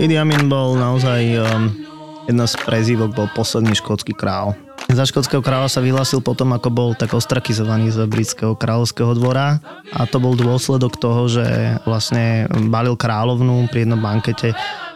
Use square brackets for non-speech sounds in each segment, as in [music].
Idi Amin bol naozaj um, jedna z prezývok, bol posledný škótsky král. Za škótskeho kráľa sa vyhlásil potom, ako bol tak ostrakizovaný z britského kráľovského dvora a to bol dôsledok toho, že vlastne balil kráľovnú pri jednom bankete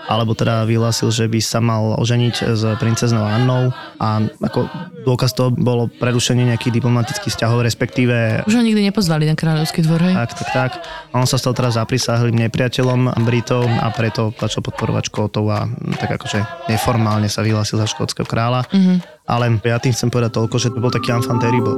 alebo teda vyhlásil, že by sa mal oženiť s princeznou Annou a ako dôkaz toho bolo prerušenie nejakých diplomatických vzťahov, respektíve... Už ho nikdy nepozvali na kráľovský dvor, hej? Tak, tak, tak. On sa stal teraz zaprisáhlým nepriateľom Britov a preto začal podporovať Škótov a tak akože neformálne sa vyhlásil za škótskeho kráľa. Mm-hmm. Ale ja tým chcem povedať toľko, že to bol taký enfant terrible.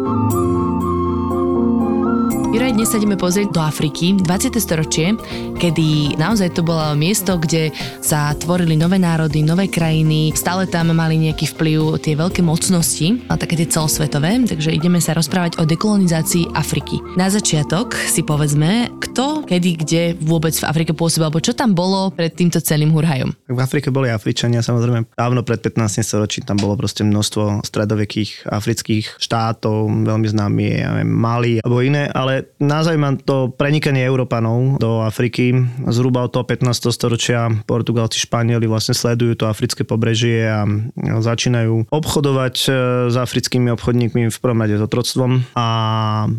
Juraj, dnes sa ideme pozrieť do Afriky, 20. storočie, kedy naozaj to bolo miesto, kde sa tvorili nové národy, nové krajiny, stále tam mali nejaký vplyv tie veľké mocnosti, a také tie celosvetové, takže ideme sa rozprávať o dekolonizácii Afriky. Na začiatok si povedzme, kto, kedy, kde vôbec v Afrike pôsobil, alebo čo tam bolo pred týmto celým hurhajom. V Afrike boli Afričania, samozrejme dávno pred 15. storočím tam bolo proste množstvo stredovekých afrických štátov, veľmi známy je Mali alebo iné, ale naozaj má to prenikanie Európanov do Afriky. Zhruba od toho 15. storočia Portugalci, Španieli vlastne sledujú to africké pobrežie a začínajú obchodovať e, s africkými obchodníkmi v prvom rade s otroctvom a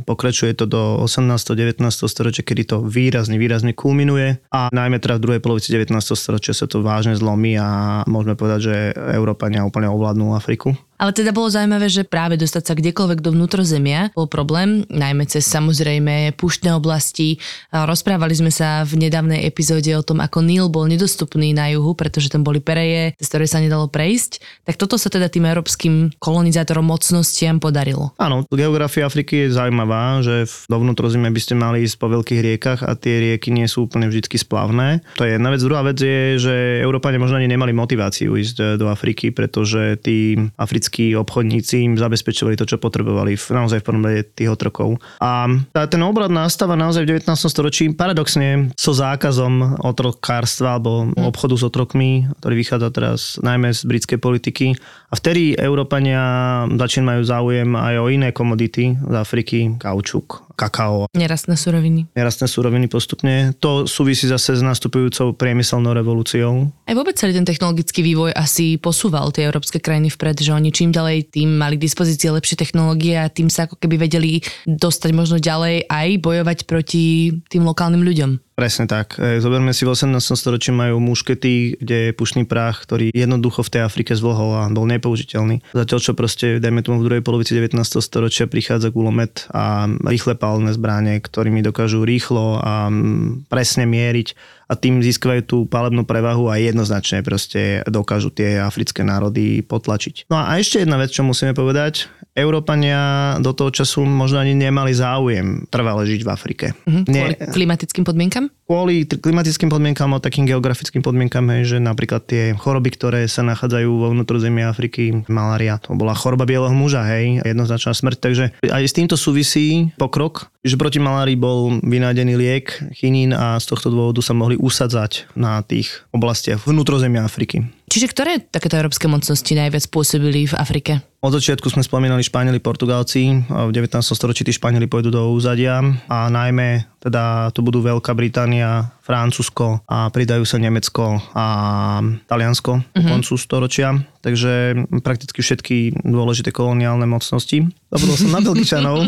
pokračuje to do 18. 19. storočia, kedy to výrazne, výrazne kulminuje a najmä teda v druhej polovici 19. storočia sa to vážne zlomí a môžeme povedať, že Európania úplne ovládnu Afriku. Ale teda bolo zaujímavé, že práve dostať sa kdekoľvek do vnútrozemia bol problém, najmä cez samozrejme púštne oblasti. Rozprávali sme sa v nedávnej epizóde o tom, ako Níl bol nedostupný na juhu, pretože tam boli pereje, cez ktoré sa nedalo prejsť. Tak toto sa teda tým európskym kolonizátorom mocnostiam podarilo. Áno, geografia Afriky je zaujímavá, že do vnútrozemia by ste mali ísť po veľkých riekach a tie rieky nie sú úplne vždy splavné. To je jedna vec. Druhá vec je, že Európania možno ani nemali motiváciu ísť do Afriky, pretože tí africkí americkí obchodníci im zabezpečovali to, čo potrebovali, v, naozaj v prvom rade tých otrokov. A tá, ten obrad nastáva naozaj v 19. storočí paradoxne so zákazom otrokárstva alebo hm. obchodu s otrokmi, ktorý vychádza teraz najmä z britskej politiky. A vtedy Európania začínajú záujem aj o iné komodity z Afriky, kaučuk, kakao. Nerastné suroviny. Nerastné suroviny postupne. To súvisí zase s nastupujúcou priemyselnou revolúciou. Aj vôbec celý ten technologický vývoj asi posúval tie európske krajiny vpred, že oni čím ďalej tým mali k dispozícii lepšie technológie a tým sa ako keby vedeli dostať možno ďalej aj bojovať proti tým lokálnym ľuďom. Presne tak. E, zoberme si v 18. storočí majú muškety, kde je pušný prach, ktorý jednoducho v tej Afrike zvlhol a bol nepoužiteľný. Zatiaľ čo proste, dajme tomu v druhej polovici 19. storočia prichádza gulomet a rýchle palné zbranie, ktorými dokážu rýchlo a presne mieriť a tým získajú tú palebnú prevahu a jednoznačne proste dokážu tie africké národy potlačiť. No a ešte jedna vec, čo musíme povedať. Európania do toho času možno ani nemali záujem trvale žiť v Afrike. Mm-hmm, kvôli Nie, klimatickým podmienkam? Kvôli klimatickým podmienkam a takým geografickým podmienkam, že napríklad tie choroby, ktoré sa nachádzajú vo vnútrozemí Afriky, malária, to bola choroba bieleho muža, hej, jednoznačná smrť, takže aj s týmto súvisí pokrok, že proti malárii bol vynájdený liek, chinín a z tohto dôvodu sa mohli usadzať na tých oblastiach vnútrozemia Afriky. Čiže ktoré takéto európske mocnosti najviac pôsobili v Afrike? Od začiatku sme spomínali Španieli, Portugálci. V 19. storočí tí Španieli pôjdu do úzadia a najmä teda to budú Veľká Británia, Francúzsko a pridajú sa Nemecko a Taliansko mm-hmm. koncu storočia. Takže prakticky všetky dôležité koloniálne mocnosti. Zabudol som na Belgičanov.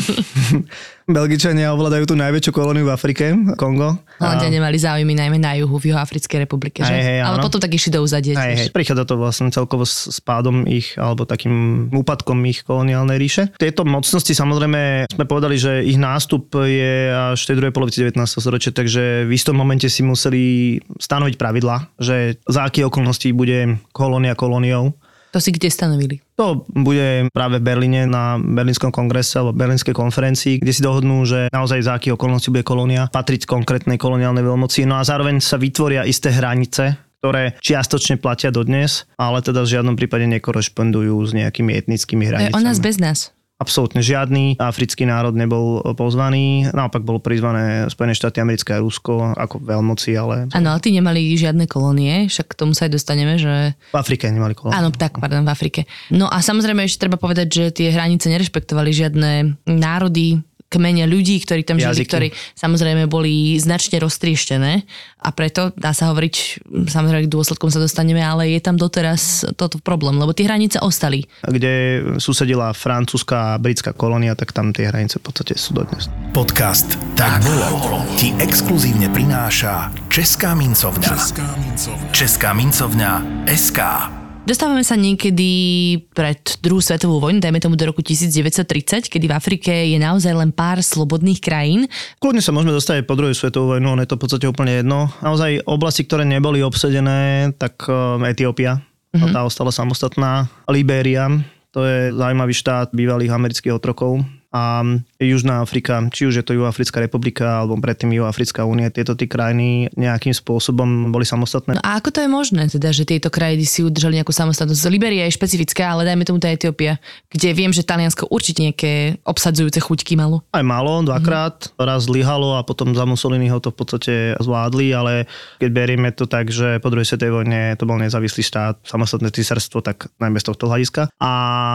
[laughs] Belgičania ovládajú tú najväčšiu kolóniu v Afrike, Kongo. Holandia nemali záujmy najmä na juhu v Juhoafrickej republike, že? Aj, hej, Ale potom tak išli do úzadia. Aj, hej. Prichádza to vlastne celkovo s pádom ich, alebo takým úpadkom ich koloniálnej ríše. Tieto mocnosti samozrejme sme povedali, že ich nástup je až v tej druhej polovici 19. storočia, takže v istom momente si museli stanoviť pravidla, že za aké okolnosti bude kolónia kolóniou. To si kde stanovili? To bude práve v Berlíne na Berlínskom kongrese alebo Berlínskej konferencii, kde si dohodnú, že naozaj za akých okolností bude kolónia patriť konkrétnej koloniálnej veľmoci. No a zároveň sa vytvoria isté hranice, ktoré čiastočne platia dodnes, ale teda v žiadnom prípade nekorešpondujú s nejakými etnickými hranicami. O nás bez nás. Absolútne žiadny africký národ nebol pozvaný, naopak bolo prizvané Spojené štáty americké a Rusko ako veľmoci, ale... Áno, ale tí nemali žiadne kolónie, však k tomu sa aj dostaneme, že... V Afrike nemali kolónie. Áno, tak, pardon, v Afrike. No a samozrejme ešte treba povedať, že tie hranice nerešpektovali žiadne národy, kmeňa ľudí, ktorí tam žili, Jazyky. ktorí samozrejme boli značne roztrieštené a preto dá sa hovoriť, samozrejme k dôsledkom sa dostaneme, ale je tam doteraz toto problém, lebo tie hranice ostali. Kde susedila francúzska a britská kolónia, tak tam tie hranice v podstate sú dodnes. Podcast Tak bolo ti exkluzívne prináša Česká mincovňa. Česká mincovňa SK. Dostávame sa niekedy pred druhú svetovú vojnu, dajme tomu do roku 1930, kedy v Afrike je naozaj len pár slobodných krajín. Kľudne sa môžeme dostať po druhej svetovú vojnu, ono je to v podstate úplne jedno. Naozaj oblasti, ktoré neboli obsedené, tak um, Etiópia, mm-hmm. tá ostala samostatná. Libéria, to je zaujímavý štát bývalých amerických otrokov. A Južná Afrika, či už je to Juhoafrická republika alebo predtým Juhoafrická únia, tieto tí krajiny nejakým spôsobom boli samostatné. No a ako to je možné, teda, že tieto krajiny si udržali nejakú samostatnosť? Liberia je špecifická, ale dajme tomu tá Etiópia, kde viem, že Taliansko určite nejaké obsadzujúce chuťky malo. Aj malo, dvakrát, mm-hmm. raz zlyhalo a potom za Mussoliniho to v podstate zvládli, ale keď berieme to tak, že po druhej svetovej vojne to bol nezávislý štát, samostatné císarstvo, tak najmä z tohto hľadiska. A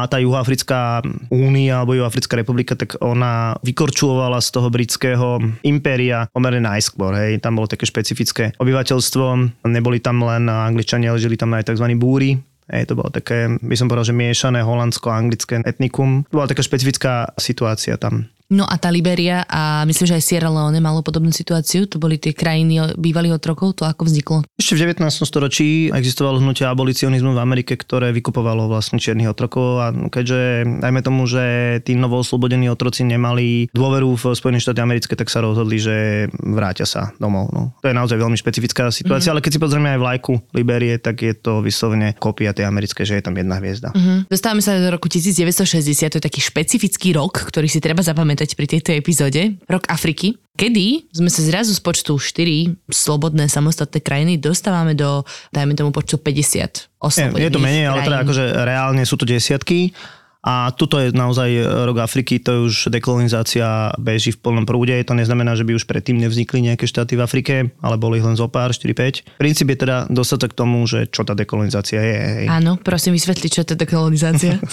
tá Juhoafrická únia alebo Juhoafrická republika, tak ona vykorčulovala z toho britského impéria pomerne najskôr. Hej. Tam bolo také špecifické obyvateľstvo, neboli tam len Angličania, ale žili tam aj tzv. búry, Hej, to bolo také, by som povedal, že miešané holandsko-anglické etnikum. To bola taká špecifická situácia tam. No a tá Liberia a myslím, že aj Sierra Leone malo podobnú situáciu. To boli tie krajiny bývalých otrokov. To ako vzniklo? Ešte v 19. storočí existovalo hnutie abolicionizmu v Amerike, ktoré vykupovalo vlastne čiernych otrokov a keďže, dajme tomu, že tí novooslobodení otroci nemali dôveru v Spojené štáty americké, tak sa rozhodli, že vrátia sa domov. No. To je naozaj veľmi špecifická situácia, mm-hmm. ale keď si pozrieme aj vlajku Liberie, tak je to vyslovene kopia tej americkej, že je tam jedna hviezda. Mm-hmm. Dostávame sa do roku 1960, to je taký špecifický rok, ktorý si treba zapamätať pri tejto epizóde. Rok Afriky, kedy sme sa zrazu z počtu 4 slobodné samostatné krajiny dostávame do, dajme tomu počtu 50 oslobodených Je, je to menej, ale teda krajín. akože reálne sú to desiatky. A tuto je naozaj rok Afriky, to je už dekolonizácia beží v plnom prúde. To neznamená, že by už predtým nevznikli nejaké štáty v Afrike, ale boli ich len zo pár, 4-5. Princíp je teda dostať sa k tomu, že čo tá dekolonizácia je. Hej. Áno, prosím vysvetliť, čo je to dekolonizácia. [laughs]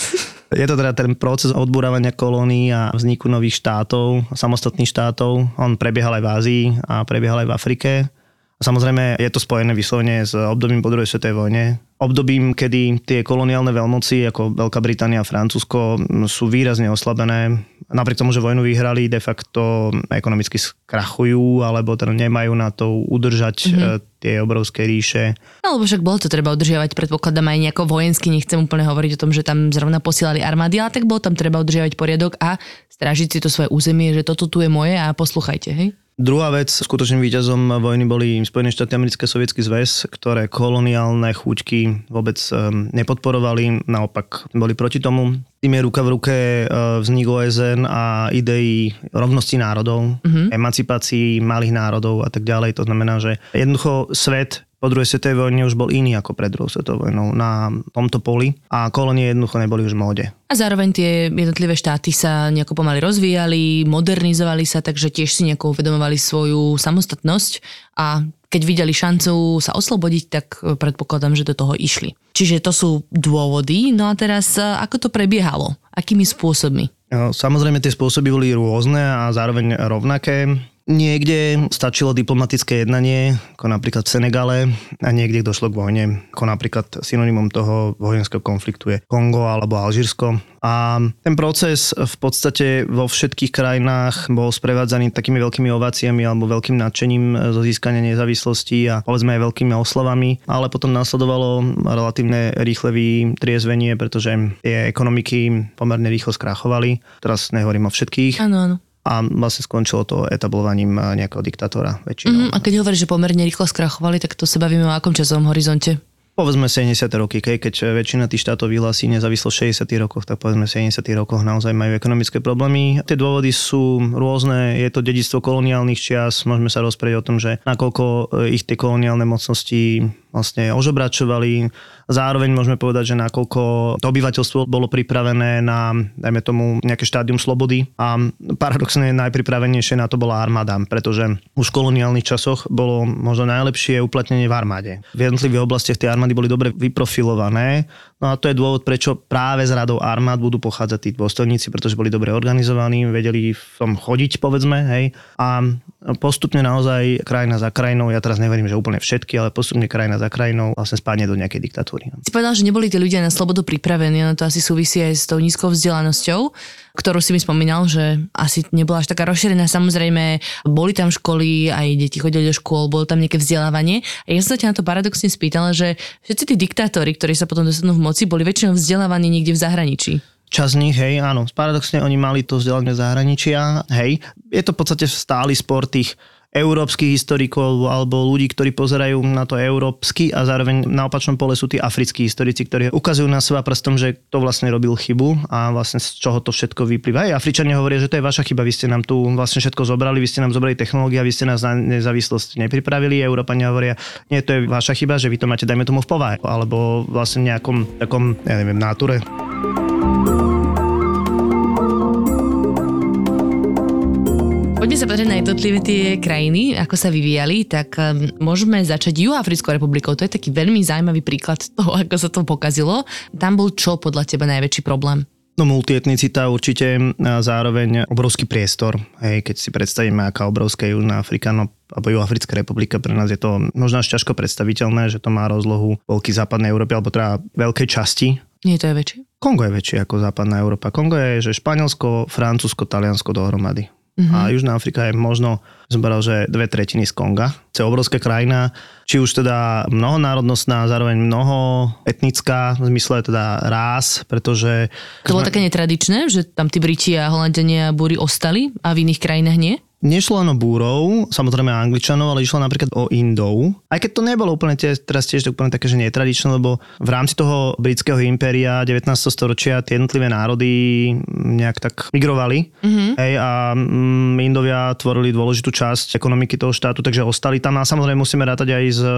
Je to teda ten proces odburávania kolónií a vzniku nových štátov, samostatných štátov. On prebiehal aj v Ázii a prebiehal aj v Afrike. Samozrejme je to spojené vyslovene s obdobím po druhej svetovej vojne. Obdobím, kedy tie koloniálne veľmoci ako Veľká Británia a Francúzsko sú výrazne oslabené. Napriek tomu, že vojnu vyhrali, de facto ekonomicky skrachujú alebo teda nemajú na to udržať mm-hmm. tie obrovské ríše. No, lebo však bolo to treba udržiavať, predpokladám aj nejako vojensky, nechcem úplne hovoriť o tom, že tam zrovna posielali armády, ale tak bolo tam treba udržiavať poriadok a strážiť si to svoje územie, že toto tu je moje a posluchajte, hej? Druhá vec, skutočným víťazom vojny boli Spojené štáty americké a sovietský zväz, ktoré koloniálne chúťky vôbec um, nepodporovali, naopak boli proti tomu. Tým je ruka v ruke uh, vznik OSN a idei rovnosti národov, mm-hmm. emancipácii malých národov a tak ďalej. To znamená, že jednoducho svet po druhej svetovej vojne už bol iný ako pred druhou svetovou vojnou na tomto poli a kolónie jednoducho neboli už v móde. A zároveň tie jednotlivé štáty sa nejako pomaly rozvíjali, modernizovali sa, takže tiež si nejako uvedomovali svoju samostatnosť a keď videli šancu sa oslobodiť, tak predpokladám, že do toho išli. Čiže to sú dôvody. No a teraz, ako to prebiehalo? Akými spôsobmi? No, samozrejme tie spôsoby boli rôzne a zároveň rovnaké. Niekde stačilo diplomatické jednanie, ako napríklad v Senegale, a niekde došlo k vojne, ako napríklad synonymom toho vojenského konfliktu je Kongo alebo Alžírsko. A ten proces v podstate vo všetkých krajinách bol sprevádzaný takými veľkými ováciami alebo veľkým nadšením zo získania nezávislosti a povedzme aj veľkými oslavami, ale potom následovalo relatívne rýchle vytriezvenie, pretože tie ekonomiky pomerne rýchlo skrachovali. Teraz nehovorím o všetkých. Áno, áno a vlastne skončilo to etablovaním nejakého diktátora väčšinou. Mm, a keď hovoríš, že pomerne rýchlo skrachovali, tak to sa bavíme o akom časovom horizonte? Povedzme 70. roky, keď, keď väčšina tých štátov vyhlási nezávislosť v 60. rokoch, tak povedzme v 70. rokoch naozaj majú ekonomické problémy. Tie dôvody sú rôzne, je to dedictvo koloniálnych čias, môžeme sa rozprieť o tom, že nakoľko ich tie koloniálne mocnosti vlastne ožobračovali. Zároveň môžeme povedať, že nakoľko to obyvateľstvo bolo pripravené na, dajme tomu, nejaké štádium slobody a paradoxne najpripravenejšie na to bola armáda, pretože už v koloniálnych časoch bolo možno najlepšie uplatnenie v armáde. V jednotlivých oblastiach tie armády boli dobre vyprofilované, no a to je dôvod, prečo práve z radou armád budú pochádzať tí dôstojníci, pretože boli dobre organizovaní, vedeli v tom chodiť, povedzme, hej. A postupne naozaj krajina za krajinou, ja teraz neverím, že úplne všetky, ale postupne krajina za krajinou vlastne spadne do nejakej diktatúry. Si povedal, že neboli tí ľudia na slobodu pripravení, no to asi súvisí aj s tou nízkou vzdelanosťou, ktorú si mi spomínal, že asi nebola až taká rozšírená. Samozrejme, boli tam školy, aj deti chodili do škôl, bolo tam nejaké vzdelávanie. A ja som sa ťa na to paradoxne spýtala, že všetci tí diktátori, ktorí sa potom dostanú v moci, boli väčšinou vzdelávaní niekde v zahraničí. Čas z nich, hej, áno. Paradoxne oni mali to vzdelanie zahraničia, hej. Je to v podstate stály sport tých európskych historikov alebo ľudí, ktorí pozerajú na to európsky a zároveň na opačnom pole sú tí africkí historici, ktorí ukazujú na seba prstom, že to vlastne robil chybu a vlastne z čoho to všetko vyplýva. Aj Afričania hovoria, že to je vaša chyba, vy ste nám tu vlastne všetko zobrali, vy ste nám zobrali technológie a vy ste nás na nezávislosť nepripravili. Európania hovoria, nie, to je vaša chyba, že vy to máte, dajme tomu v povahe, alebo vlastne nejakom takom, ja neviem, náture. Poďme sa pozrieť na jednotlivé tie krajiny, ako sa vyvíjali, tak um, môžeme začať Juhoafrickou republikou. To je taký veľmi zaujímavý príklad toho, ako sa to pokazilo. Tam bol čo podľa teba najväčší problém? No multietnicita určite a zároveň obrovský priestor. Hej, keď si predstavíme, aká obrovská je Južná Afrika, no alebo Juhoafrická republika, pre nás je to možno až ťažko predstaviteľné, že to má rozlohu veľký západnej Európy, alebo teda veľkej časti. Nie, to je väčšie. Kongo je väčšie ako západná Európa. Kongo je, že Španielsko, Francúzsko, Taliansko dohromady. Mm-hmm. A Južná Afrika je možno, som povedal, že dve tretiny z Konga. To je obrovská krajina, či už teda mnohonárodnostná, zároveň mnoho etnická, v zmysle teda rás, pretože... To bolo také netradičné, že tam tí Briti a Holandiania a Búry ostali a v iných krajinách nie? Nešlo len o búrov, samozrejme Angličanov, ale išlo napríklad o Indov. Aj keď to nebolo úplne tie, teraz tiež úplne také, že netradičné, lebo v rámci toho britského impéria 19. storočia tie jednotlivé národy nejak tak migrovali. Mm-hmm. Hej, a mm, Indovia tvorili dôležitú časť ekonomiky toho štátu, takže ostali tam a samozrejme musíme rátať aj s e,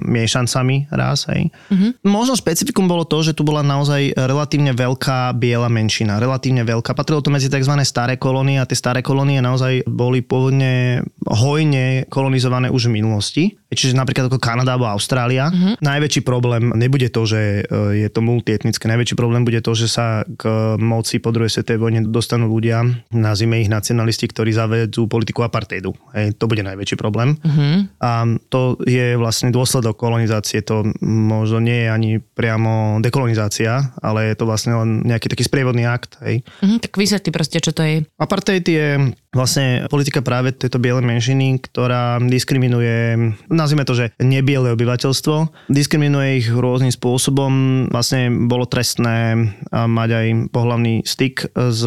miešancami raz. Hej. Mm-hmm. Možno špecifikum bolo to, že tu bola naozaj relatívne veľká biela menšina, relatívne veľká. Patrilo to medzi tzv. staré kolónie a tie staré kolónie naozaj boli pôvodne hojne kolonizované už v minulosti, čiže napríklad ako Kanada alebo Austrália. Uh-huh. Najväčší problém nebude to, že e, je to multietnické, najväčší problém bude to, že sa k moci po druhej svetovej vojne dostanú ľudia, nazvime ich nacionalisti, ktorí zavedú politiku apartheidu. Hej, to bude najväčší problém. Uh-huh. A to je vlastne dôsledok kolonizácie, to možno nie je ani priamo dekolonizácia, ale je to vlastne len nejaký taký sprievodný akt. Hej. Uh-huh, tak vysvetli proste, čo to je. Apartheid je vlastne politika práve tejto bielej menšiny, ktorá diskriminuje, nazvime to, že nebiele obyvateľstvo, diskriminuje ich rôznym spôsobom. Vlastne bolo trestné mať aj pohlavný styk s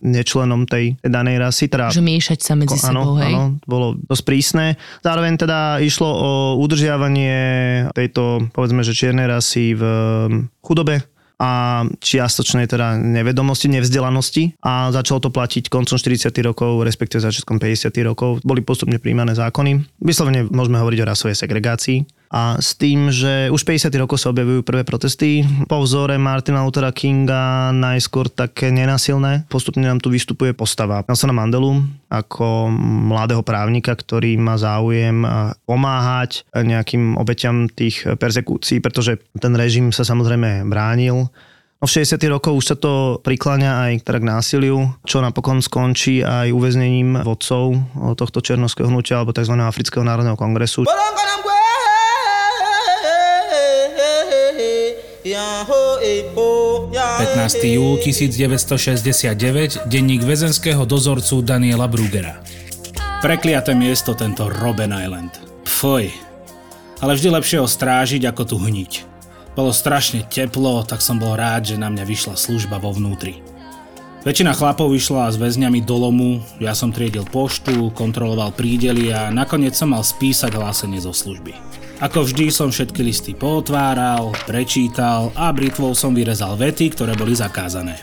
nečlenom tej danej rasy. Teda, že miešať sa medzi áno, sebou, hej? Áno, bolo dosť prísne. Zároveň teda išlo o udržiavanie tejto, povedzme, že čiernej rasy v chudobe, a čiastočnej teda nevedomosti, nevzdelanosti a začalo to platiť koncom 40. rokov, respektíve začiatkom 50. rokov. Boli postupne príjmané zákony. Vyslovene môžeme hovoriť o rasovej segregácii a s tým, že už 50. rokov sa objavujú prvé protesty. Po vzore Martina Luthera Kinga najskôr také nenasilné. Postupne nám tu vystupuje postava Nelsona Mandelu ako mladého právnika, ktorý má záujem pomáhať nejakým obeťam tých persekúcií, pretože ten režim sa samozrejme bránil. No v 60. rokoch už sa to prikláňa aj teda k násiliu, čo napokon skončí aj uväznením vodcov tohto černovského hnutia alebo tzv. Afrického národného kongresu. 15. júl 1969, denník väzenského dozorcu Daniela Brugera. Prekliaté miesto tento Robben Island. Foj. Ale vždy lepšie ho strážiť, ako tu hniť. Bolo strašne teplo, tak som bol rád, že na mňa vyšla služba vo vnútri. Väčšina chlapov išla s väzňami do lomu, ja som triedil poštu, kontroloval prídely a nakoniec som mal spísať hlásenie zo služby. Ako vždy som všetky listy potváral, prečítal a britvou som vyrezal vety, ktoré boli zakázané.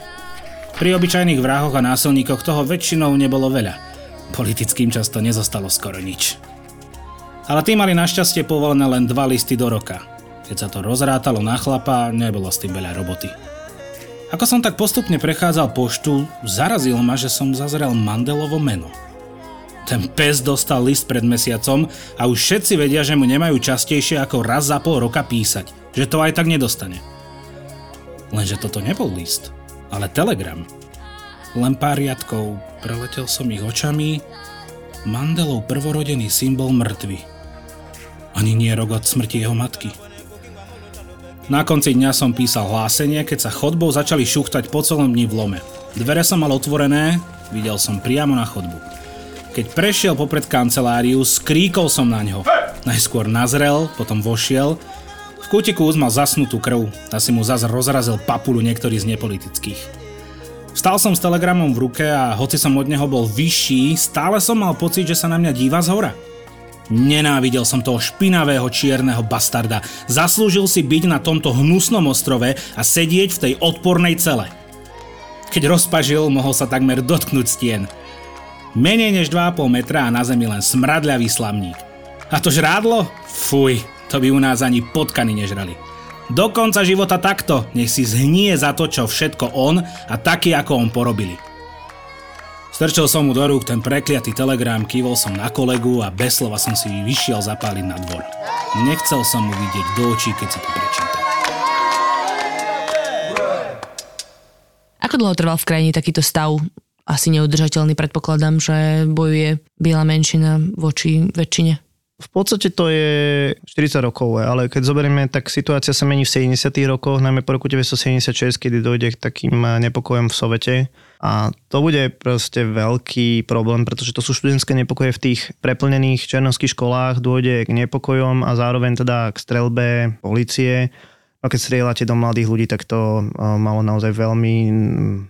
Pri obyčajných vrahoch a násilníkoch toho väčšinou nebolo veľa. Politickým často nezostalo skoro nič. Ale tí mali našťastie povolené len dva listy do roka. Keď sa to rozrátalo na chlapa, nebolo s tým veľa roboty. Ako som tak postupne prechádzal poštu, zarazilo ma, že som zazrel Mandelovo meno. Ten pes dostal list pred mesiacom a už všetci vedia, že mu nemajú častejšie ako raz za pol roka písať, že to aj tak nedostane. Lenže toto nebol list, ale telegram. Len pár riadkov, preletel som ich očami, Mandelov prvorodený symbol mŕtvy. Ani nie rok od smrti jeho matky. Na konci dňa som písal hlásenie, keď sa chodbou začali šuchtať po celom dni v lome. Dvere som mal otvorené, videl som priamo na chodbu. Keď prešiel popred kanceláriu, skríkol som na ňo. Najskôr nazrel, potom vošiel. V kútiku už mal zasnutú krv, si mu zase rozrazil papulu niektorý z nepolitických. Vstal som s telegramom v ruke a hoci som od neho bol vyšší, stále som mal pocit, že sa na mňa díva z hora. Nenávidel som toho špinavého čierneho bastarda. Zaslúžil si byť na tomto hnusnom ostrove a sedieť v tej odpornej cele. Keď rozpažil, mohol sa takmer dotknúť stien. Menej než 2,5 metra a na zemi len smradľavý slamník. A to žrádlo? Fuj, to by u nás ani potkany nežrali. Do konca života takto, nech si zhnie za to, čo všetko on a taký ako on porobili. Strčil som mu do rúk ten prekliatý telegram, kývol som na kolegu a bez slova som si vyšiel zapáliť na dvor. Nechcel som mu vidieť do očí, keď si to prečítal. Ako dlho trval v krajine takýto stav asi neudržateľný, predpokladám, že bojuje biela menšina voči väčšine. V podstate to je 40 rokov, ale keď zoberieme, tak situácia sa mení v 70. rokoch, najmä po roku 1976, kedy dojde k takým nepokojom v Sovete. A to bude proste veľký problém, pretože to sú študentské nepokoje v tých preplnených černovských školách, dôjde k nepokojom a zároveň teda k strelbe policie a keď strieľate do mladých ľudí, tak to eh, malo naozaj veľmi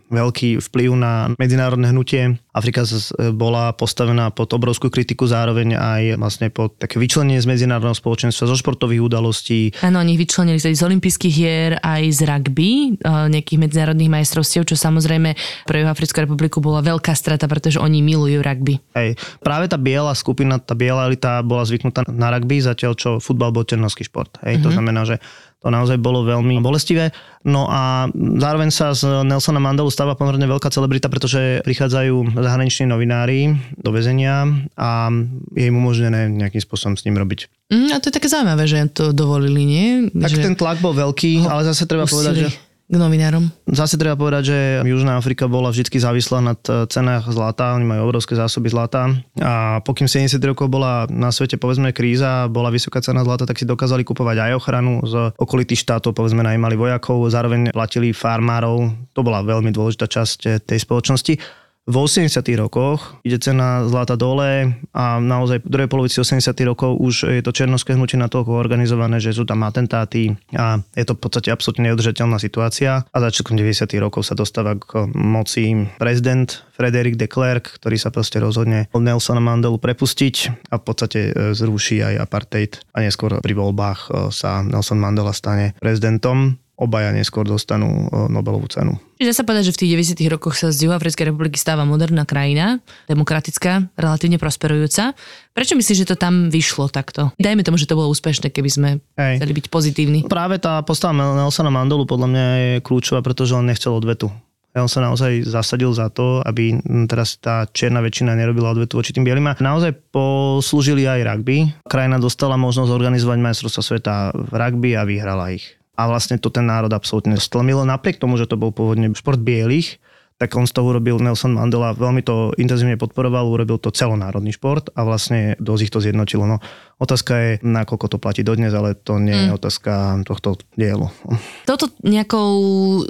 veľký vplyv na medzinárodné hnutie. Afrika bola postavená pod obrovskú kritiku, zároveň aj vlastne pod také vyčlenie z medzinárodného spoločenstva, zo športových udalostí. Áno, oni vyčlenili z olympijských hier, aj z rugby, eh, nejakých medzinárodných majstrovstiev, čo samozrejme pre Africkú republiku bola veľká strata, pretože oni milujú rugby. Hej, práve tá biela skupina, tá biela elita bola zvyknutá na rugby, zatiaľ čo futbal bol černovský šport. Hej, mm-hmm. to mhm. znamená, že to naozaj bolo veľmi bolestivé. No a zároveň sa z Nelsona Mandelu stáva pomerne veľká celebrita, pretože prichádzajú zahraniční novinári do väzenia a je im umožnené nejakým spôsobom s ním robiť. Mm, a to je také zaujímavé, že to dovolili, nie? Tak že ten tlak bol veľký, ale zase treba usili. povedať, že k novinárom? Zase treba povedať, že Južná Afrika bola vždy závislá nad cenách zlata, oni majú obrovské zásoby zlata. A pokým 70 rokov bola na svete povedzme kríza, bola vysoká cena zlata, tak si dokázali kupovať aj ochranu z okolitých štátov, povedzme najímali vojakov, zároveň platili farmárov, to bola veľmi dôležitá časť eh, tej spoločnosti v 80 rokoch ide cena zlata dole a naozaj v druhej polovici 80 rokov už je to černovské hnutie na toľko organizované, že sú tam atentáty a je to v podstate absolútne neudržateľná situácia. A začiatkom 90 rokov sa dostáva k moci prezident Frederick de Klerk, ktorý sa proste rozhodne od Nelsona Mandelu prepustiť a v podstate e, zruší aj apartheid. A neskôr pri voľbách e, sa Nelson Mandela stane prezidentom obaja neskôr dostanú e, Nobelovú cenu. Čiže sa povedať, že v tých 90. rokoch sa z Juhoafrickej republiky stáva moderná krajina, demokratická, relatívne prosperujúca. Prečo myslíš, že to tam vyšlo takto? Dajme tomu, že to bolo úspešné, keby sme Hej. chceli byť pozitívni. Práve tá postava Nelsona Mandelu podľa mňa je kľúčová, pretože on nechcel odvetu. On sa naozaj zasadil za to, aby teraz tá čierna väčšina nerobila odvetu voči tým bielým. A naozaj poslúžili aj rugby. Krajina dostala možnosť organizovať majstrovstvo sveta v rugby a vyhrala ich a vlastne to ten národ absolútne stlmilo. Napriek tomu, že to bol pôvodne šport bielých, tak on z toho urobil Nelson Mandela, veľmi to intenzívne podporoval, urobil to celonárodný šport a vlastne dosť ich to zjednotilo. No, otázka je, nakoľko to platí dodnes, ale to nie je mm. otázka tohto dielu. [laughs] Toto nejakou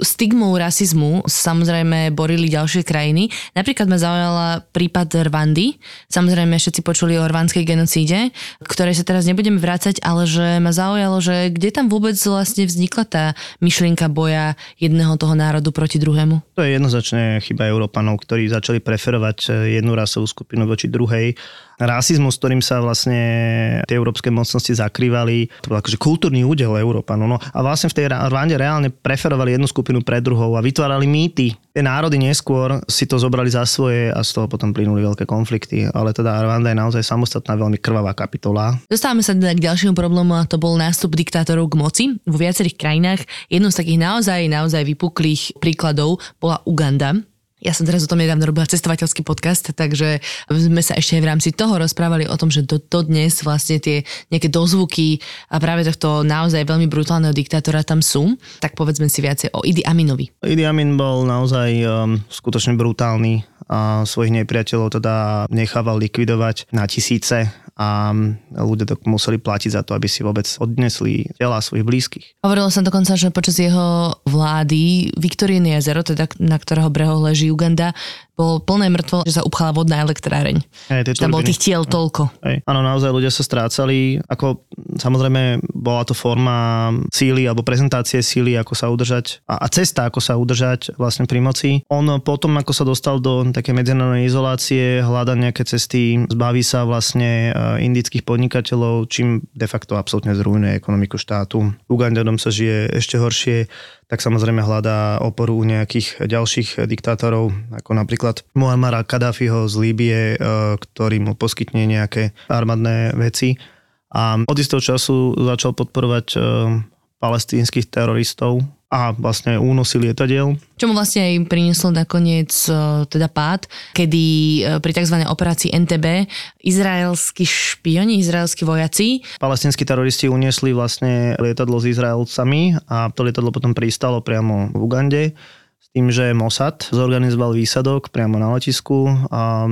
stigmou rasizmu samozrejme borili ďalšie krajiny. Napríklad ma zaujala prípad Rwandy. Samozrejme všetci počuli o rwandskej genocíde, ktorej sa teraz nebudeme vrácať, ale že ma zaujalo, že kde tam vôbec vlastne vznikla tá myšlienka boja jedného toho národu proti druhému? To je jednoznačne chyba Európanov, ktorí začali preferovať eh, jednu rasovú skupinu voči druhej rasizmus, ktorým sa vlastne tie európske mocnosti zakrývali. To bol akože kultúrny údel Európanov. No a vlastne v tej Rwande reálne preferovali jednu skupinu pred druhou a vytvárali mýty. Tie národy neskôr si to zobrali za svoje a z toho potom plynuli veľké konflikty. Ale teda Rwanda je naozaj samostatná, veľmi krvavá kapitola. Dostávame sa teda k ďalšiemu problému a to bol nástup diktátorov k moci vo viacerých krajinách. Jednou z takých naozaj, naozaj vypuklých príkladov bola Uganda ja som teraz o tom nedávno robila cestovateľský podcast, takže sme sa ešte aj v rámci toho rozprávali o tom, že do, do dnes vlastne tie nejaké dozvuky a práve tohto naozaj veľmi brutálneho diktátora tam sú. Tak povedzme si viacej o Idi Aminovi. Idi Amin bol naozaj um, skutočne brutálny svojich nepriateľov teda nechával likvidovať na tisíce a ľudia to museli platiť za to, aby si vôbec odnesli tela svojich blízkych. Hovorilo sa dokonca, že počas jeho vlády Viktoríne jazero, teda na ktorého brehoch leží Uganda, bolo plné mŕtvo, že sa upchala vodná elektráreň. Hej, tam bolo tých tiel toľko. Hej. Áno, naozaj ľudia sa strácali. Ako samozrejme bola to forma síly alebo prezentácie síly, ako sa udržať a, a cesta, ako sa udržať vlastne pri moci. On potom, ako sa dostal do také medzinárodnej izolácie, hľada nejaké cesty, zbaví sa vlastne e, indických podnikateľov, čím de facto absolútne zrujnuje ekonomiku štátu. Ugandadom sa žije ešte horšie tak samozrejme hľadá oporu u nejakých ďalších diktátorov, ako napríklad Muammara Kadáfiho z Líbie, e, ktorý mu poskytne nejaké armádne veci. A od istého času začal podporovať e, palestínskych teroristov, a vlastne únosy lietadiel. Čo mu vlastne aj prinieslo nakoniec e, teda pád, kedy e, pri tzv. operácii NTB izraelskí špioni, izraelskí vojaci. Palestinskí teroristi uniesli vlastne lietadlo s Izraelcami a to lietadlo potom pristalo priamo v Ugande s tým, že Mossad zorganizoval výsadok priamo na letisku a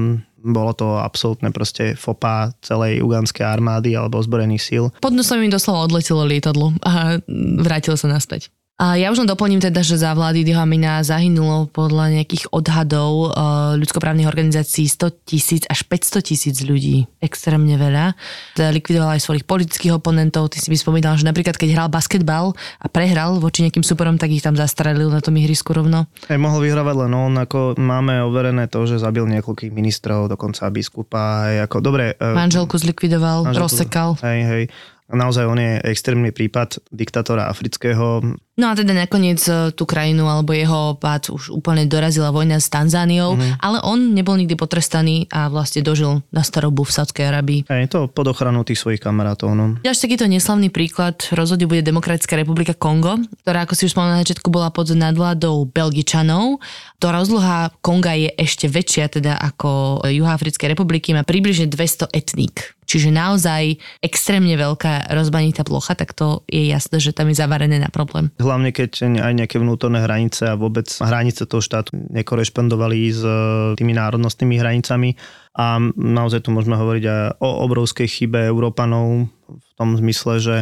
bolo to absolútne proste fopa celej uganskej armády alebo ozbrojených síl. Pod nosom im doslova odletelo lietadlo a vrátilo sa naspäť. A ja už len doplním teda, že za vlády Dihamina zahynulo podľa nejakých odhadov uh, ľudskoprávnych organizácií 100 tisíc až 500 tisíc ľudí. Extrémne veľa. Teda likvidoval aj svojich politických oponentov. Ty si by spomínal, že napríklad keď hral basketbal a prehral voči nejakým superom, tak ich tam zastrelil na tom ihrisku rovno. Aj mohol vyhrávať len on, ako máme overené to, že zabil niekoľkých ministrov, dokonca biskupa. Aj ako, dobre, uh, manželku zlikvidoval, manželku, rozsekal. Hej, hej. Naozaj on je extrémny prípad diktátora afrického. No a teda nakoniec e, tú krajinu alebo jeho pád už úplne dorazila vojna s Tanzániou, mm-hmm. ale on nebol nikdy potrestaný a vlastne dožil na starobu v Sádskej Arabii. Aj to pod ochranou tých svojich kamarátov. No. Ďalší takýto neslavný príklad rozhodne bude Demokratická republika Kongo, ktorá ako si už spomenul na začiatku bola pod nadvládou Belgičanov. To rozloha Konga je ešte väčšia teda ako Juhoafrickej republiky, má približne 200 etník. Čiže naozaj extrémne veľká rozmanitá plocha, tak to je jasné, že tam je zavarené na problém. Hlavne keď aj nejaké vnútorné hranice a vôbec hranice toho štátu nekorešpondovali s e, tými národnostnými hranicami. A naozaj tu môžeme hovoriť aj o obrovskej chybe Európanov v tom zmysle, že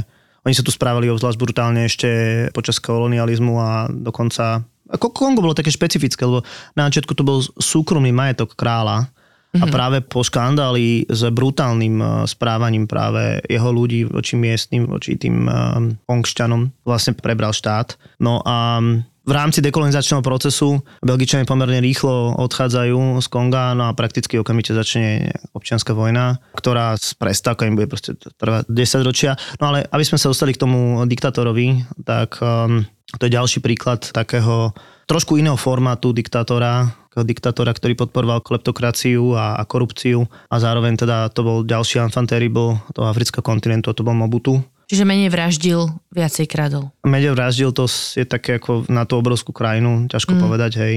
oni sa tu správali obzvlášť brutálne ešte počas kolonializmu a dokonca Kongo bolo také špecifické, lebo na začiatku to bol súkromný majetok kráľa, a mhm. práve po škandáli s brutálnym eh, správaním práve jeho ľudí voči miestnym, voči tým eh, vlastne prebral štát. No a v rámci dekolonizačného procesu Belgičania pomerne rýchlo odchádzajú z Konga, no a prakticky okamžite začne občianská vojna, ktorá s prestávkami bude proste trvať 10 ročia. No ale aby sme sa dostali k tomu diktatorovi, tak um, to je ďalší príklad takého trošku iného formátu diktátora, diktátora, ktorý podporoval kleptokraciu a, a korupciu a zároveň teda to bol ďalší enfant terrible toho afrického kontinentu, to bol Mobutu. Čiže menej vraždil, viacej kradol. Menej vraždil, to je také ako na tú obrovskú krajinu, ťažko mm. povedať, hej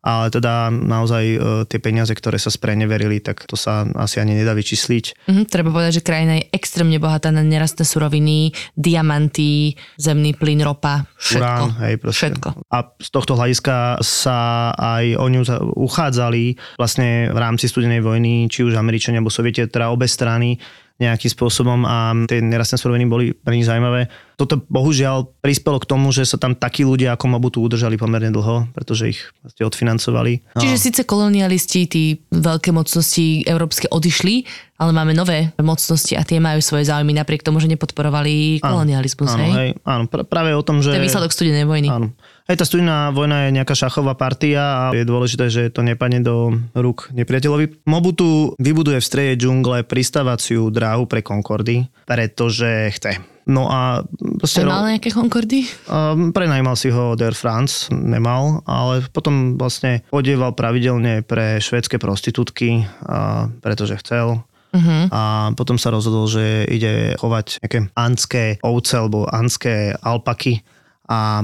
ale teda naozaj e, tie peniaze, ktoré sa spreneverili, tak to sa asi ani nedá vyčísliť. Mm, treba povedať, že krajina je extrémne bohatá na nerastné suroviny, diamanty, zemný plyn, ropa, všetko. Urán, hej, všetko. A z tohto hľadiska sa aj o ňu uchádzali vlastne v rámci studenej vojny, či už Američania alebo Sovieti, teda obe strany nejakým spôsobom a tie nerastné suroviny boli pre nich zaujímavé. Toto bohužiaľ prispelo k tomu, že sa tam takí ľudia ako Mobutu udržali pomerne dlho, pretože ich vlastne odfinancovali. Čiže no. síce kolonialisti, tí veľké mocnosti európske odišli, Ale máme nové mocnosti a tie majú svoje záujmy napriek tomu, že nepodporovali kolonializmus. Áno, hej? hej, áno pr- práve o tom, že... To je výsledok studenej vojny. Áno. Hej, tá studená vojna je nejaká šachová partia a je dôležité, že to nepadne do rúk nepriateľovi. Mobutu vybuduje v strede džungle pristávaciu dráhu pre Concordy, pretože chce. No a... Proste, mal nejaké Concordy? Um, prenajímal si ho od Air France, nemal, ale potom vlastne odieval pravidelne pre švedské prostitútky, uh, pretože chcel. Uh-huh. A potom sa rozhodol, že ide chovať nejaké anské ovce alebo anské alpaky a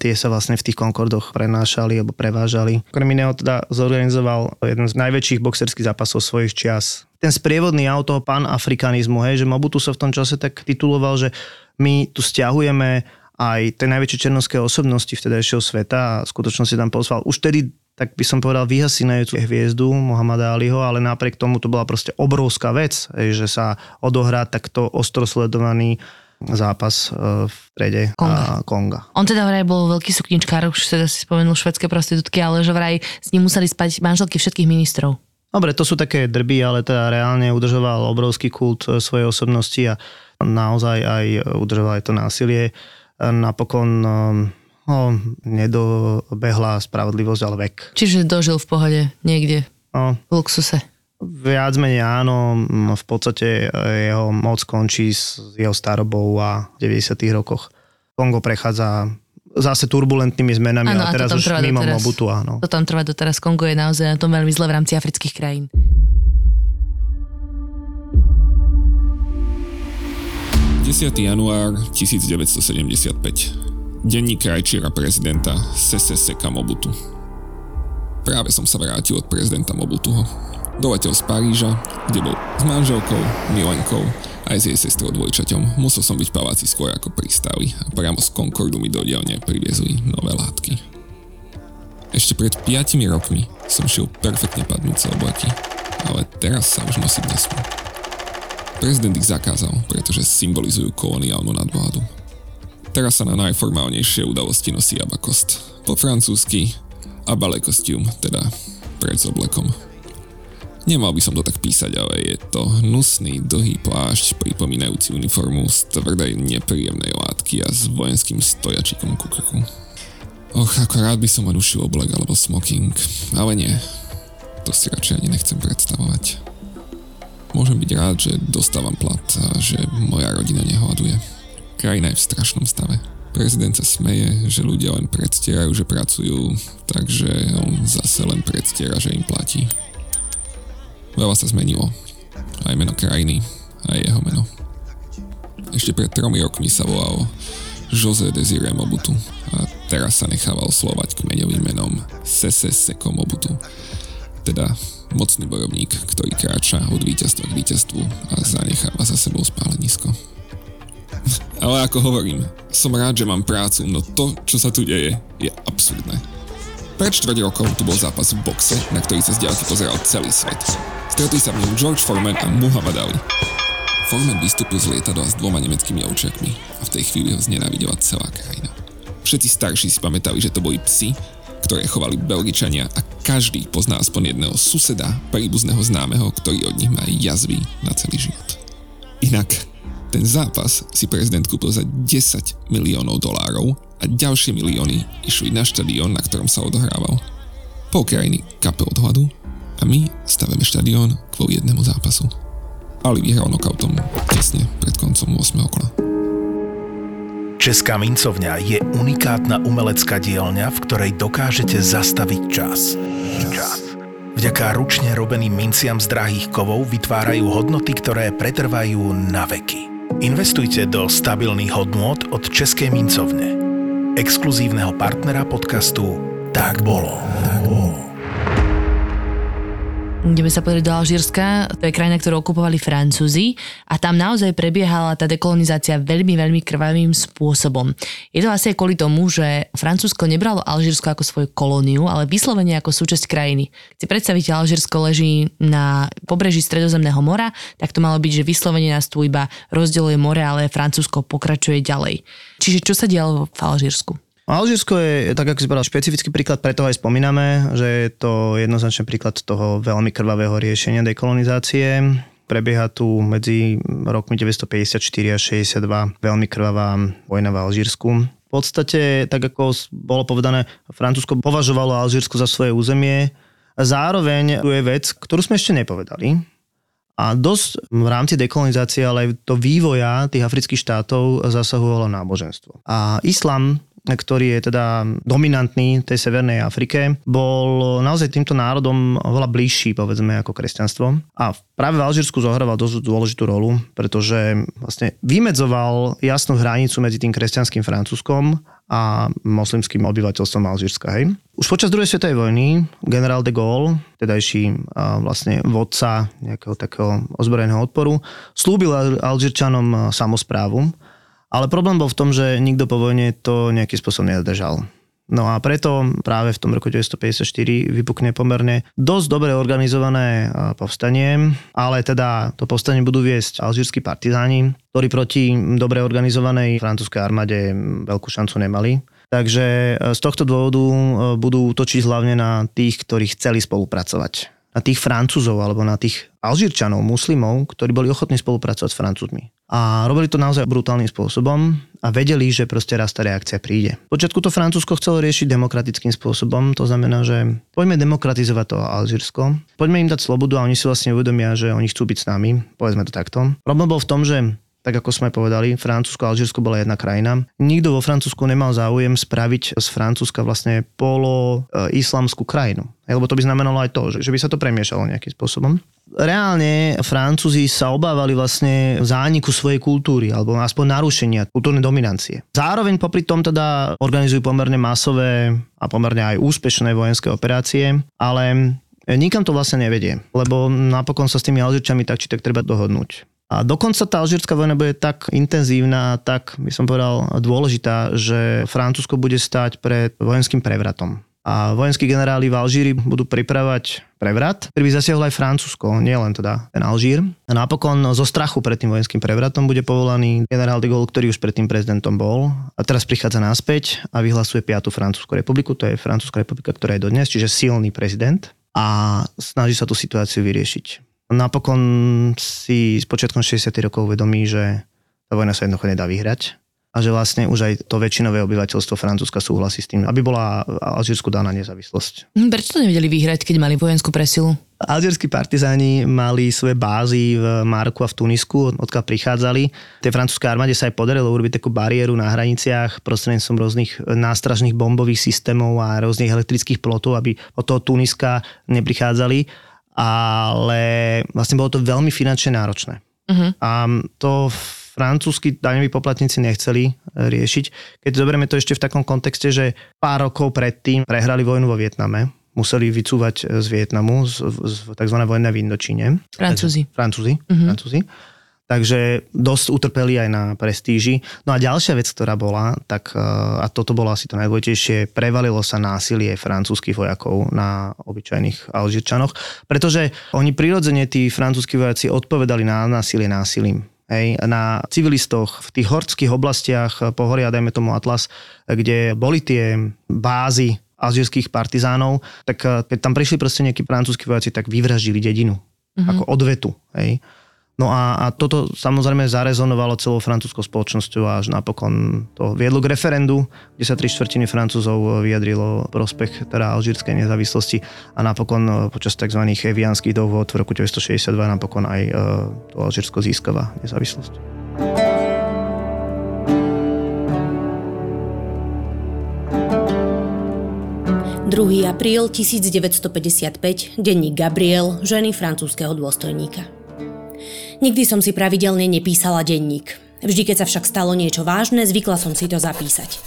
tie sa vlastne v tých Concordoch prenášali alebo prevážali. Okrem iného teda zorganizoval jeden z najväčších boxerských zápasov svojich čias. Ten sprievodný auto panafrikanizmu, hej, že Mobutu sa v tom čase tak tituloval, že my tu stiahujeme aj tie najväčšie černovské osobnosti vtedajšieho sveta a skutočne si tam pozval. Už tedy tak by som povedal, vyhasínajúcu hviezdu Mohamada Aliho, ale napriek tomu to bola proste obrovská vec, že sa odohrá takto ostro sledovaný zápas e, v strede Konga. Konga. On teda vraj bol veľký sukničkár, už teda si spomenul švedské prostitútky, ale že vraj s ním museli spať manželky všetkých ministrov. Dobre, to sú také drby, ale teda reálne udržoval obrovský kult e, svojej osobnosti a naozaj aj udržoval aj to násilie. Napokon no, nedobehla spravodlivosť, ale vek. Čiže dožil v pohode niekde no. v luxuse. Viac menej áno, v podstate e, jeho moc končí s jeho starobou a v 90. rokoch. Kongo prechádza zase turbulentnými zmenami, ano, ale teraz už mimo doteraz, Mobutu, áno. To tam trvá doteraz. Kongo je naozaj na tom veľmi zle v rámci afrických krajín. január 1975 denník krajčiera prezidenta Seseseka Mobutu. Práve som sa vrátil od prezidenta Mobutuho. Doletel z Paríža, kde bol s manželkou, milenkou aj s jej sestrou dvojčaťom. Musel som byť v paláci skôr ako pristáli a priamo z Concordu mi do dielne priviezli nové látky. Ešte pred 5 rokmi som šiel perfektne padnúce obleky, ale teraz sa už nosiť nesmú. Prezident ich zakázal, pretože symbolizujú koloniálnu nadvládu. Teraz sa na najformálnejšie udalosti nosí abakost. Po francúzsky abale kostium, teda pred oblekom. Nemal by som to tak písať, ale je to hnusný, dlhý plášť pripomínajúci uniformu z tvrdej nepríjemnej látky a s vojenským stojačikom ku krku. Och, ako rád by som rušil oblek alebo smoking, ale nie. To si radšej ani nechcem predstavovať. Môžem byť rád, že dostávam plat a že moja rodina nehľaduje. Krajina je v strašnom stave. Prezident sa smeje, že ľudia len predstierajú, že pracujú, takže on zase len predstiera, že im platí. Veľa sa zmenilo. Aj meno krajiny, aj jeho meno. Ešte pred tromi rokmi sa volal José Desiré Mobutu a teraz sa nechával slovať kmeňovým menom Sese Seko Mobutu. Teda mocný bojovník, ktorý kráča od víťazstva k víťazstvu a zanecháva za sebou spálenisko. [laughs] Ale ako hovorím, som rád, že mám prácu, no to, čo sa tu deje, je absurdné. Pred 4 rokov tu bol zápas v boxe, na ktorý sa z pozeral celý svet. Stretli sa v ňom George Foreman a Muhammad Ali. Foreman vystúpil z lietadla s dvoma nemeckými ovčiakmi a v tej chvíli ho znenávidela celá krajina. Všetci starší si pamätali, že to boli psi, ktoré chovali Belgičania a každý pozná aspoň jedného suseda, príbuzného známeho, ktorý od nich má jazvy na celý život. Inak, ten zápas si prezident kúpil za 10 miliónov dolárov a ďalšie milióny išli na štadión, na ktorom sa odohrával. Pol krajiny kape od hladu a my staveme štadión kvôli jednému zápasu. Ali vyhral nokautom tesne pred koncom 8. kola. Česká mincovňa je unikátna umelecká dielňa, v ktorej dokážete zastaviť čas. Čas. Vďaka ručne robeným minciam z drahých kovov vytvárajú hodnoty, ktoré pretrvajú na veky. Investujte do stabilných hodnôt od Českej mincovne. Exkluzívneho partnera podcastu Tak bolo. Tak bolo. Ideme sa pozrieť do Alžírska, to je krajina, ktorú okupovali Francúzi a tam naozaj prebiehala tá dekolonizácia veľmi, veľmi krvavým spôsobom. Je to asi aj kvôli tomu, že Francúzsko nebralo Alžírsko ako svoju kolóniu, ale vyslovene ako súčasť krajiny. Si predstavíte, Alžírsko leží na pobreží Stredozemného mora, tak to malo byť, že vyslovene nás tu iba rozdeluje more, ale Francúzsko pokračuje ďalej. Čiže čo sa dialo v Alžírsku? Alžírsko je, tak ako si povedal, špecifický príklad, preto aj spomíname, že je to jednoznačný príklad toho veľmi krvavého riešenia dekolonizácie. Prebieha tu medzi rokmi 954 a 62 veľmi krvavá vojna v Alžírsku. V podstate, tak ako bolo povedané, Francúzsko považovalo Alžírsko za svoje územie. Zároveň tu je vec, ktorú sme ešte nepovedali. A dosť v rámci dekolonizácie, ale aj to vývoja tých afrických štátov zasahovalo náboženstvo. A islam ktorý je teda dominantný tej Severnej Afrike, bol naozaj týmto národom oveľa bližší, povedzme, ako kresťanstvo. A práve v Alžírsku zohrával dosť dôležitú rolu, pretože vlastne vymedzoval jasnú hranicu medzi tým kresťanským Francúzskom a moslimským obyvateľstvom Alžírska. Hej. Už počas druhej svetovej vojny generál de Gaulle, tedajší vlastne vodca nejakého takého ozbrojeného odporu, slúbil Alžírčanom samozprávu ale problém bol v tom, že nikto po vojne to nejakým spôsobom nedržal. No a preto práve v tom roku 1954 vypukne pomerne dosť dobre organizované povstanie, ale teda to povstanie budú viesť alžírsky partizáni, ktorí proti dobre organizovanej francúzskej armáde veľkú šancu nemali. Takže z tohto dôvodu budú útočiť hlavne na tých, ktorí chceli spolupracovať na tých Francúzov alebo na tých Alžírčanov, muslimov, ktorí boli ochotní spolupracovať s Francúzmi. A robili to naozaj brutálnym spôsobom a vedeli, že proste raz tá reakcia príde. Počiatku to Francúzsko chcelo riešiť demokratickým spôsobom, to znamená, že poďme demokratizovať to Alžírsko, poďme im dať slobodu a oni si vlastne uvedomia, že oni chcú byť s nami, povedzme to takto. Problém bol v tom, že tak ako sme povedali, Francúzsko a Alžírsko bola jedna krajina. Nikto vo Francúzsku nemal záujem spraviť z Francúzska vlastne polo e, islamskú krajinu. Lebo to by znamenalo aj to, že, že by sa to premiešalo nejakým spôsobom. Reálne Francúzi sa obávali vlastne zániku svojej kultúry, alebo aspoň narušenia kultúrnej dominancie. Zároveň popri tom teda organizujú pomerne masové a pomerne aj úspešné vojenské operácie, ale nikam to vlastne nevedie, lebo napokon sa s tými Alžírčami tak či tak treba dohodnúť. A dokonca tá alžírska vojna bude tak intenzívna, tak by som povedal dôležitá, že Francúzsko bude stať pred vojenským prevratom. A vojenskí generáli v Alžíri budú pripravať prevrat, ktorý by zasiahol aj Francúzsko, nielen teda ten Alžír. A napokon zo strachu pred tým vojenským prevratom bude povolaný generál de Gaulle, ktorý už predtým prezidentom bol. A teraz prichádza naspäť a vyhlasuje 5. Francúzsku republiku, to je Francúzska republika, ktorá je dodnes, čiže silný prezident a snaží sa tú situáciu vyriešiť napokon si s počiatkom 60. rokov uvedomí, že tá vojna sa jednoducho nedá vyhrať a že vlastne už aj to väčšinové obyvateľstvo Francúzska súhlasí s tým, aby bola Alžírsku daná nezávislosť. Hm, prečo to nevedeli vyhrať, keď mali vojenskú presilu? Alžírsky partizáni mali svoje bázy v Marku a v Tunisku, odkiaľ prichádzali. Tej francúzskej armáde sa aj podarilo urobiť takú bariéru na hraniciach prostredníctvom rôznych nástražných bombových systémov a rôznych elektrických plotov, aby od toho Tuniska neprichádzali ale vlastne bolo to veľmi finančne náročné. Uh-huh. A to francúzski daňoví poplatníci nechceli e, riešiť. Keď zoberieme to ešte v takom kontexte, že pár rokov predtým prehrali vojnu vo Vietname, museli vycúvať z Vietnamu, z, z tzv. vojny v Indočíne. Francúzi. Francúzi. Uh-huh. Francúzi. Takže dosť utrpeli aj na prestíži. No a ďalšia vec, ktorá bola, tak, e, a toto bolo asi to najdôležitejšie, prevalilo sa násilie francúzskych vojakov na obyčajných Alžírčanoch, pretože oni prirodzene, tí francúzskí vojaci, odpovedali na násilie násilím. Hej, na civilistoch v tých horských oblastiach pohoria, dajme tomu Atlas, kde boli tie bázy alžírskych partizánov, tak e, keď tam prišli proste nejakí francúzskí vojaci, tak vyvraždili dedinu. Mm-hmm. Ako odvetu. Hej. No a, a toto samozrejme zarezonovalo celou francúzskou spoločnosťou a až napokon to viedlo k referendu, kde sa tri štvrtiny Francúzov vyjadrilo prospech teda alžírskej nezávislosti a napokon e, počas tzv. evianských dohod v roku 1962 napokon aj e, to Alžírsko získava nezávislosť. 2. apríl 1955, denník Gabriel, ženy francúzského dôstojníka. Nikdy som si pravidelne nepísala denník. Vždy, keď sa však stalo niečo vážne, zvykla som si to zapísať.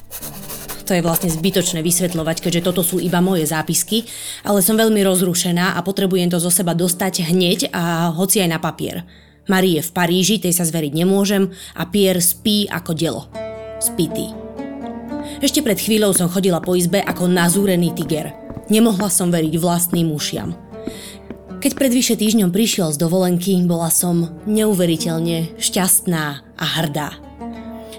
To je vlastne zbytočné vysvetľovať, keďže toto sú iba moje zápisky, ale som veľmi rozrušená a potrebujem to zo seba dostať hneď a hoci aj na papier. Marie je v Paríži, tej sa zveriť nemôžem a Pierre spí ako delo. Spitý. Ešte pred chvíľou som chodila po izbe ako nazúrený tiger. Nemohla som veriť vlastným ušiam. Keď pred vyše týždňom prišiel z dovolenky, bola som neuveriteľne šťastná a hrdá.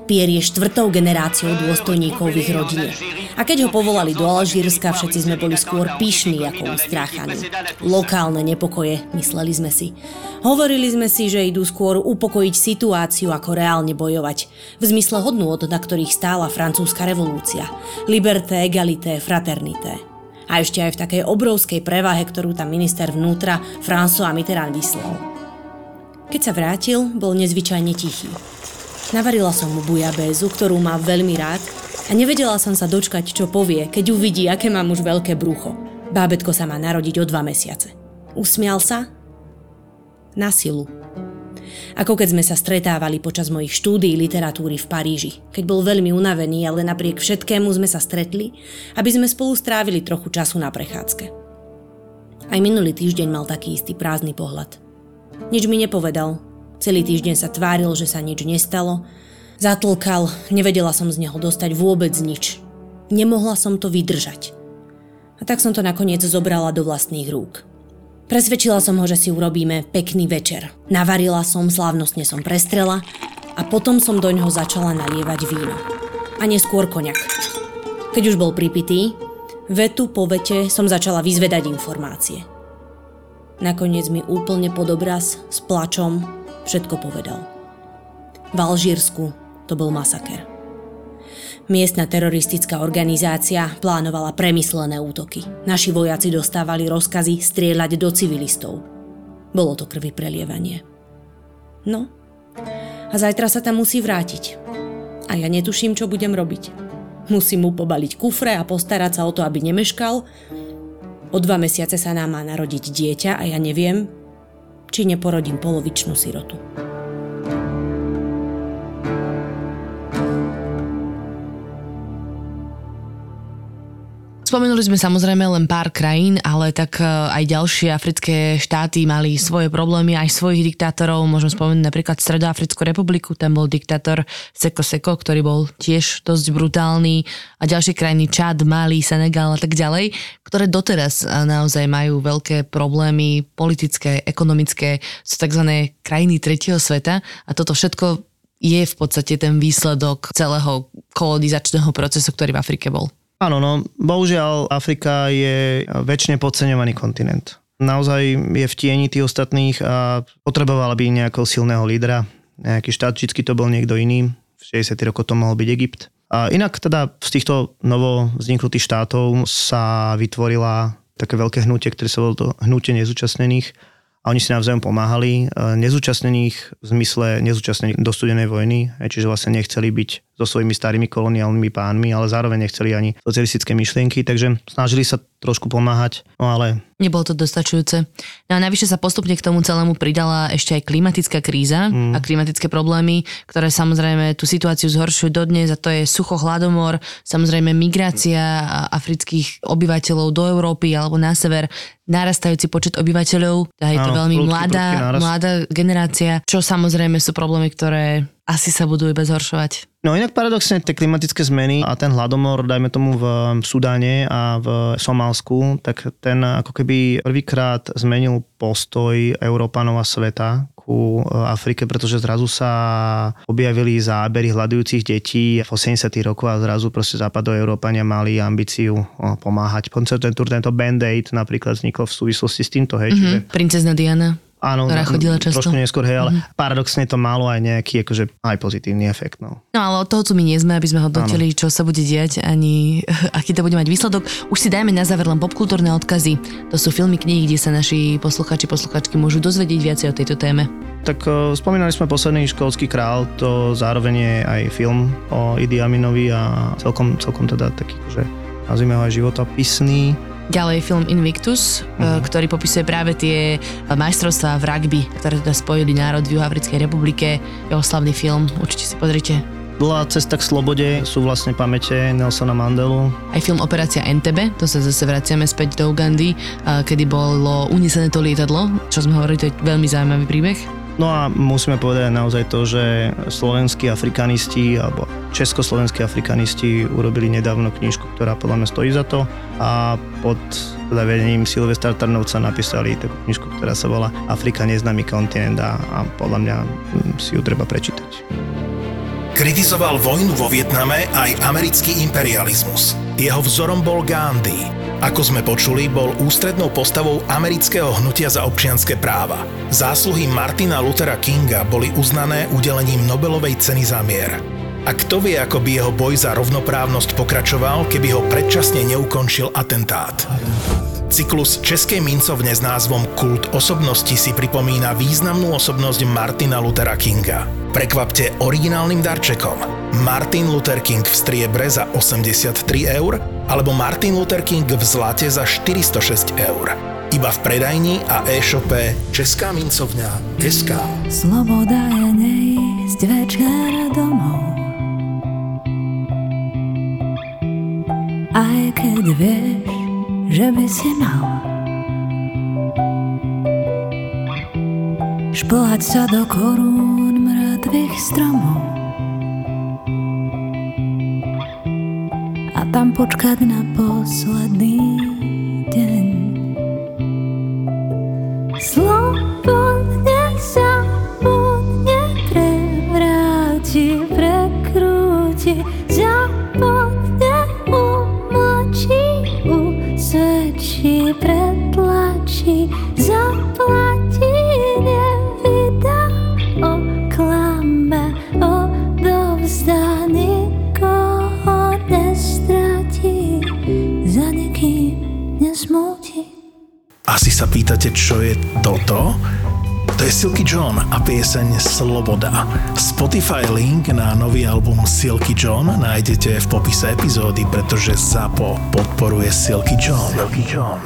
Pierre je štvrtou generáciou dôstojníkov v ich rodine. A keď ho povolali do Alžírska, všetci sme boli skôr pyšní ako ustráchaní. Lokálne nepokoje, mysleli sme si. Hovorili sme si, že idú skôr upokojiť situáciu ako reálne bojovať. V zmysle hodnôt, na ktorých stála francúzska revolúcia. Liberté, egalité, fraternité. A ešte aj v takej obrovskej prevahe, ktorú tam minister vnútra François Mitterrand vyslal. Keď sa vrátil, bol nezvyčajne tichý. Navarila som mu bujabézu, ktorú má veľmi rád a nevedela som sa dočkať, čo povie, keď uvidí, aké mám už veľké brucho. Bábetko sa má narodiť o dva mesiace. Usmial sa? Na silu. Ako keď sme sa stretávali počas mojich štúdií literatúry v Paríži, keď bol veľmi unavený, ale napriek všetkému sme sa stretli, aby sme spolu strávili trochu času na prechádzke. Aj minulý týždeň mal taký istý prázdny pohľad. Nič mi nepovedal, Celý týždeň sa tváril, že sa nič nestalo. Zatlkal, nevedela som z neho dostať vôbec nič. Nemohla som to vydržať. A tak som to nakoniec zobrala do vlastných rúk. Presvedčila som ho, že si urobíme pekný večer. Navarila som, slávnostne som prestrela a potom som do ňoho začala nalievať víno. A neskôr koniak. Keď už bol pripitý, vetu po vete som začala vyzvedať informácie. Nakoniec mi úplne pod obraz, s plačom, všetko povedal. V Alžírsku to bol masaker. Miestna teroristická organizácia plánovala premyslené útoky. Naši vojaci dostávali rozkazy strieľať do civilistov. Bolo to krvi prelievanie. No, a zajtra sa tam musí vrátiť. A ja netuším, čo budem robiť. Musím mu pobaliť kufre a postarať sa o to, aby nemeškal. O dva mesiace sa nám má narodiť dieťa a ja neviem, či neporodím polovičnú sirotu. Spomenuli sme samozrejme len pár krajín, ale tak e, aj ďalšie africké štáty mali svoje problémy, aj svojich diktátorov. Môžem spomenúť napríklad Stredoafrickú republiku, tam bol diktátor Seko Seko, ktorý bol tiež dosť brutálny a ďalšie krajiny Čad, Mali, Senegal a tak ďalej, ktoré doteraz e, naozaj majú veľké problémy politické, ekonomické, sú tzv. krajiny tretieho sveta a toto všetko je v podstate ten výsledok celého kolonizačného procesu, ktorý v Afrike bol. Áno, no bohužiaľ Afrika je väčšine podceňovaný kontinent. Naozaj je v tieni tých ostatných a potrebovala by nejakého silného lídra. Nejaký štát, vždy to bol niekto iný. V 60. rokoch to mohol byť Egypt. A inak teda z týchto novo vzniknutých štátov sa vytvorila také veľké hnutie, ktoré sa volalo to hnutie nezúčastnených a oni si navzájom pomáhali. Nezúčastnených v zmysle nezúčastnených do studenej vojny, čiže vlastne nechceli byť so svojimi starými koloniálnymi pánmi, ale zároveň nechceli ani socialistické myšlienky, takže snažili sa trošku pomáhať, no ale... Nebolo to dostačujúce. No a navyše sa postupne k tomu celému pridala ešte aj klimatická kríza mm. a klimatické problémy, ktoré samozrejme tú situáciu zhoršujú dodnes a to je sucho, hladomor, samozrejme migrácia afrických obyvateľov do Európy alebo na sever, narastajúci počet obyvateľov, je to veľmi prudký, mladá, prudký mladá generácia, čo samozrejme sú problémy, ktoré asi sa budú iba zhoršovať. No inak paradoxne tie klimatické zmeny a ten hladomor, dajme tomu v Sudáne a v Somálsku, tak ten ako keby prvýkrát zmenil postoj Európanov a sveta ku Afrike, pretože zrazu sa objavili zábery hľadujúcich detí v 80 rokoch a zrazu proste Európania mali ambíciu pomáhať. Tento, tento Band-Aid napríklad vznikol v súvislosti s týmto, hej. Mm-hmm. Čiže... Princezna Diana. Áno, ktorá chodila často. trošku neskôr, hej, ale mm-hmm. paradoxne to malo aj nejaký akože, aj pozitívny efekt. No. no ale od toho tu my nie sme, aby sme hodnotili, čo sa bude diať, ani [laughs] aký to bude mať výsledok. Už si dajme na záver len popkultúrne odkazy. To sú filmy, knihy, kde sa naši posluchači, posluchačky môžu dozvedieť viacej o tejto téme. Tak uh, spomínali sme posledný školský král, to zároveň je aj film o Idi Aminovi a celkom, celkom teda taký, že nazvime ho aj životopisný Ďalej film Invictus, uh-huh. ktorý popisuje práve tie majstrovstvá v rugby, ktoré teda spojili národ v Juhoafrickej republike. Jeho slavný film, určite si pozrite. Bola cesta k slobode, sú vlastne pamäte Nelsona Mandelu. Aj film Operácia Entebbe, to sa zase vraciame späť do Ugandy, kedy bolo unesené to lietadlo, čo sme hovorili, to je veľmi zaujímavý príbeh. No a musíme povedať naozaj to, že slovenskí afrikanisti alebo československí afrikanisti urobili nedávno knižku, ktorá podľa mňa stojí za to a pod teda vedením Silvestra Trnovca napísali takú knižku, ktorá sa volá Afrika neznámy kontinent a podľa mňa si ju treba prečítať. Kritizoval vojnu vo Vietname aj americký imperializmus. Jeho vzorom bol Gandhi. Ako sme počuli, bol ústrednou postavou amerického hnutia za občianské práva. Zásluhy Martina Luthera Kinga boli uznané udelením Nobelovej ceny za mier. A kto vie, ako by jeho boj za rovnoprávnosť pokračoval, keby ho predčasne neukončil atentát. Cyklus Českej mincovne s názvom Kult osobnosti si pripomína významnú osobnosť Martina Luthera Kinga. Prekvapte originálnym darčekom. Martin Luther King v striebre za 83 eur alebo Martin Luther King v zlate za 406 eur. Iba v predajni a e-shope Česká mincovňa SK. Sloboda je neísť večer domov Aj keď vieš, že by si mal. Šplhať sa do korún mŕtvych stromov. A tam počkať na posledný Sloboda. Spotify link na nový album Silky John nájdete v popise epizódy, pretože ZAPO podporuje Silky John. Silky John.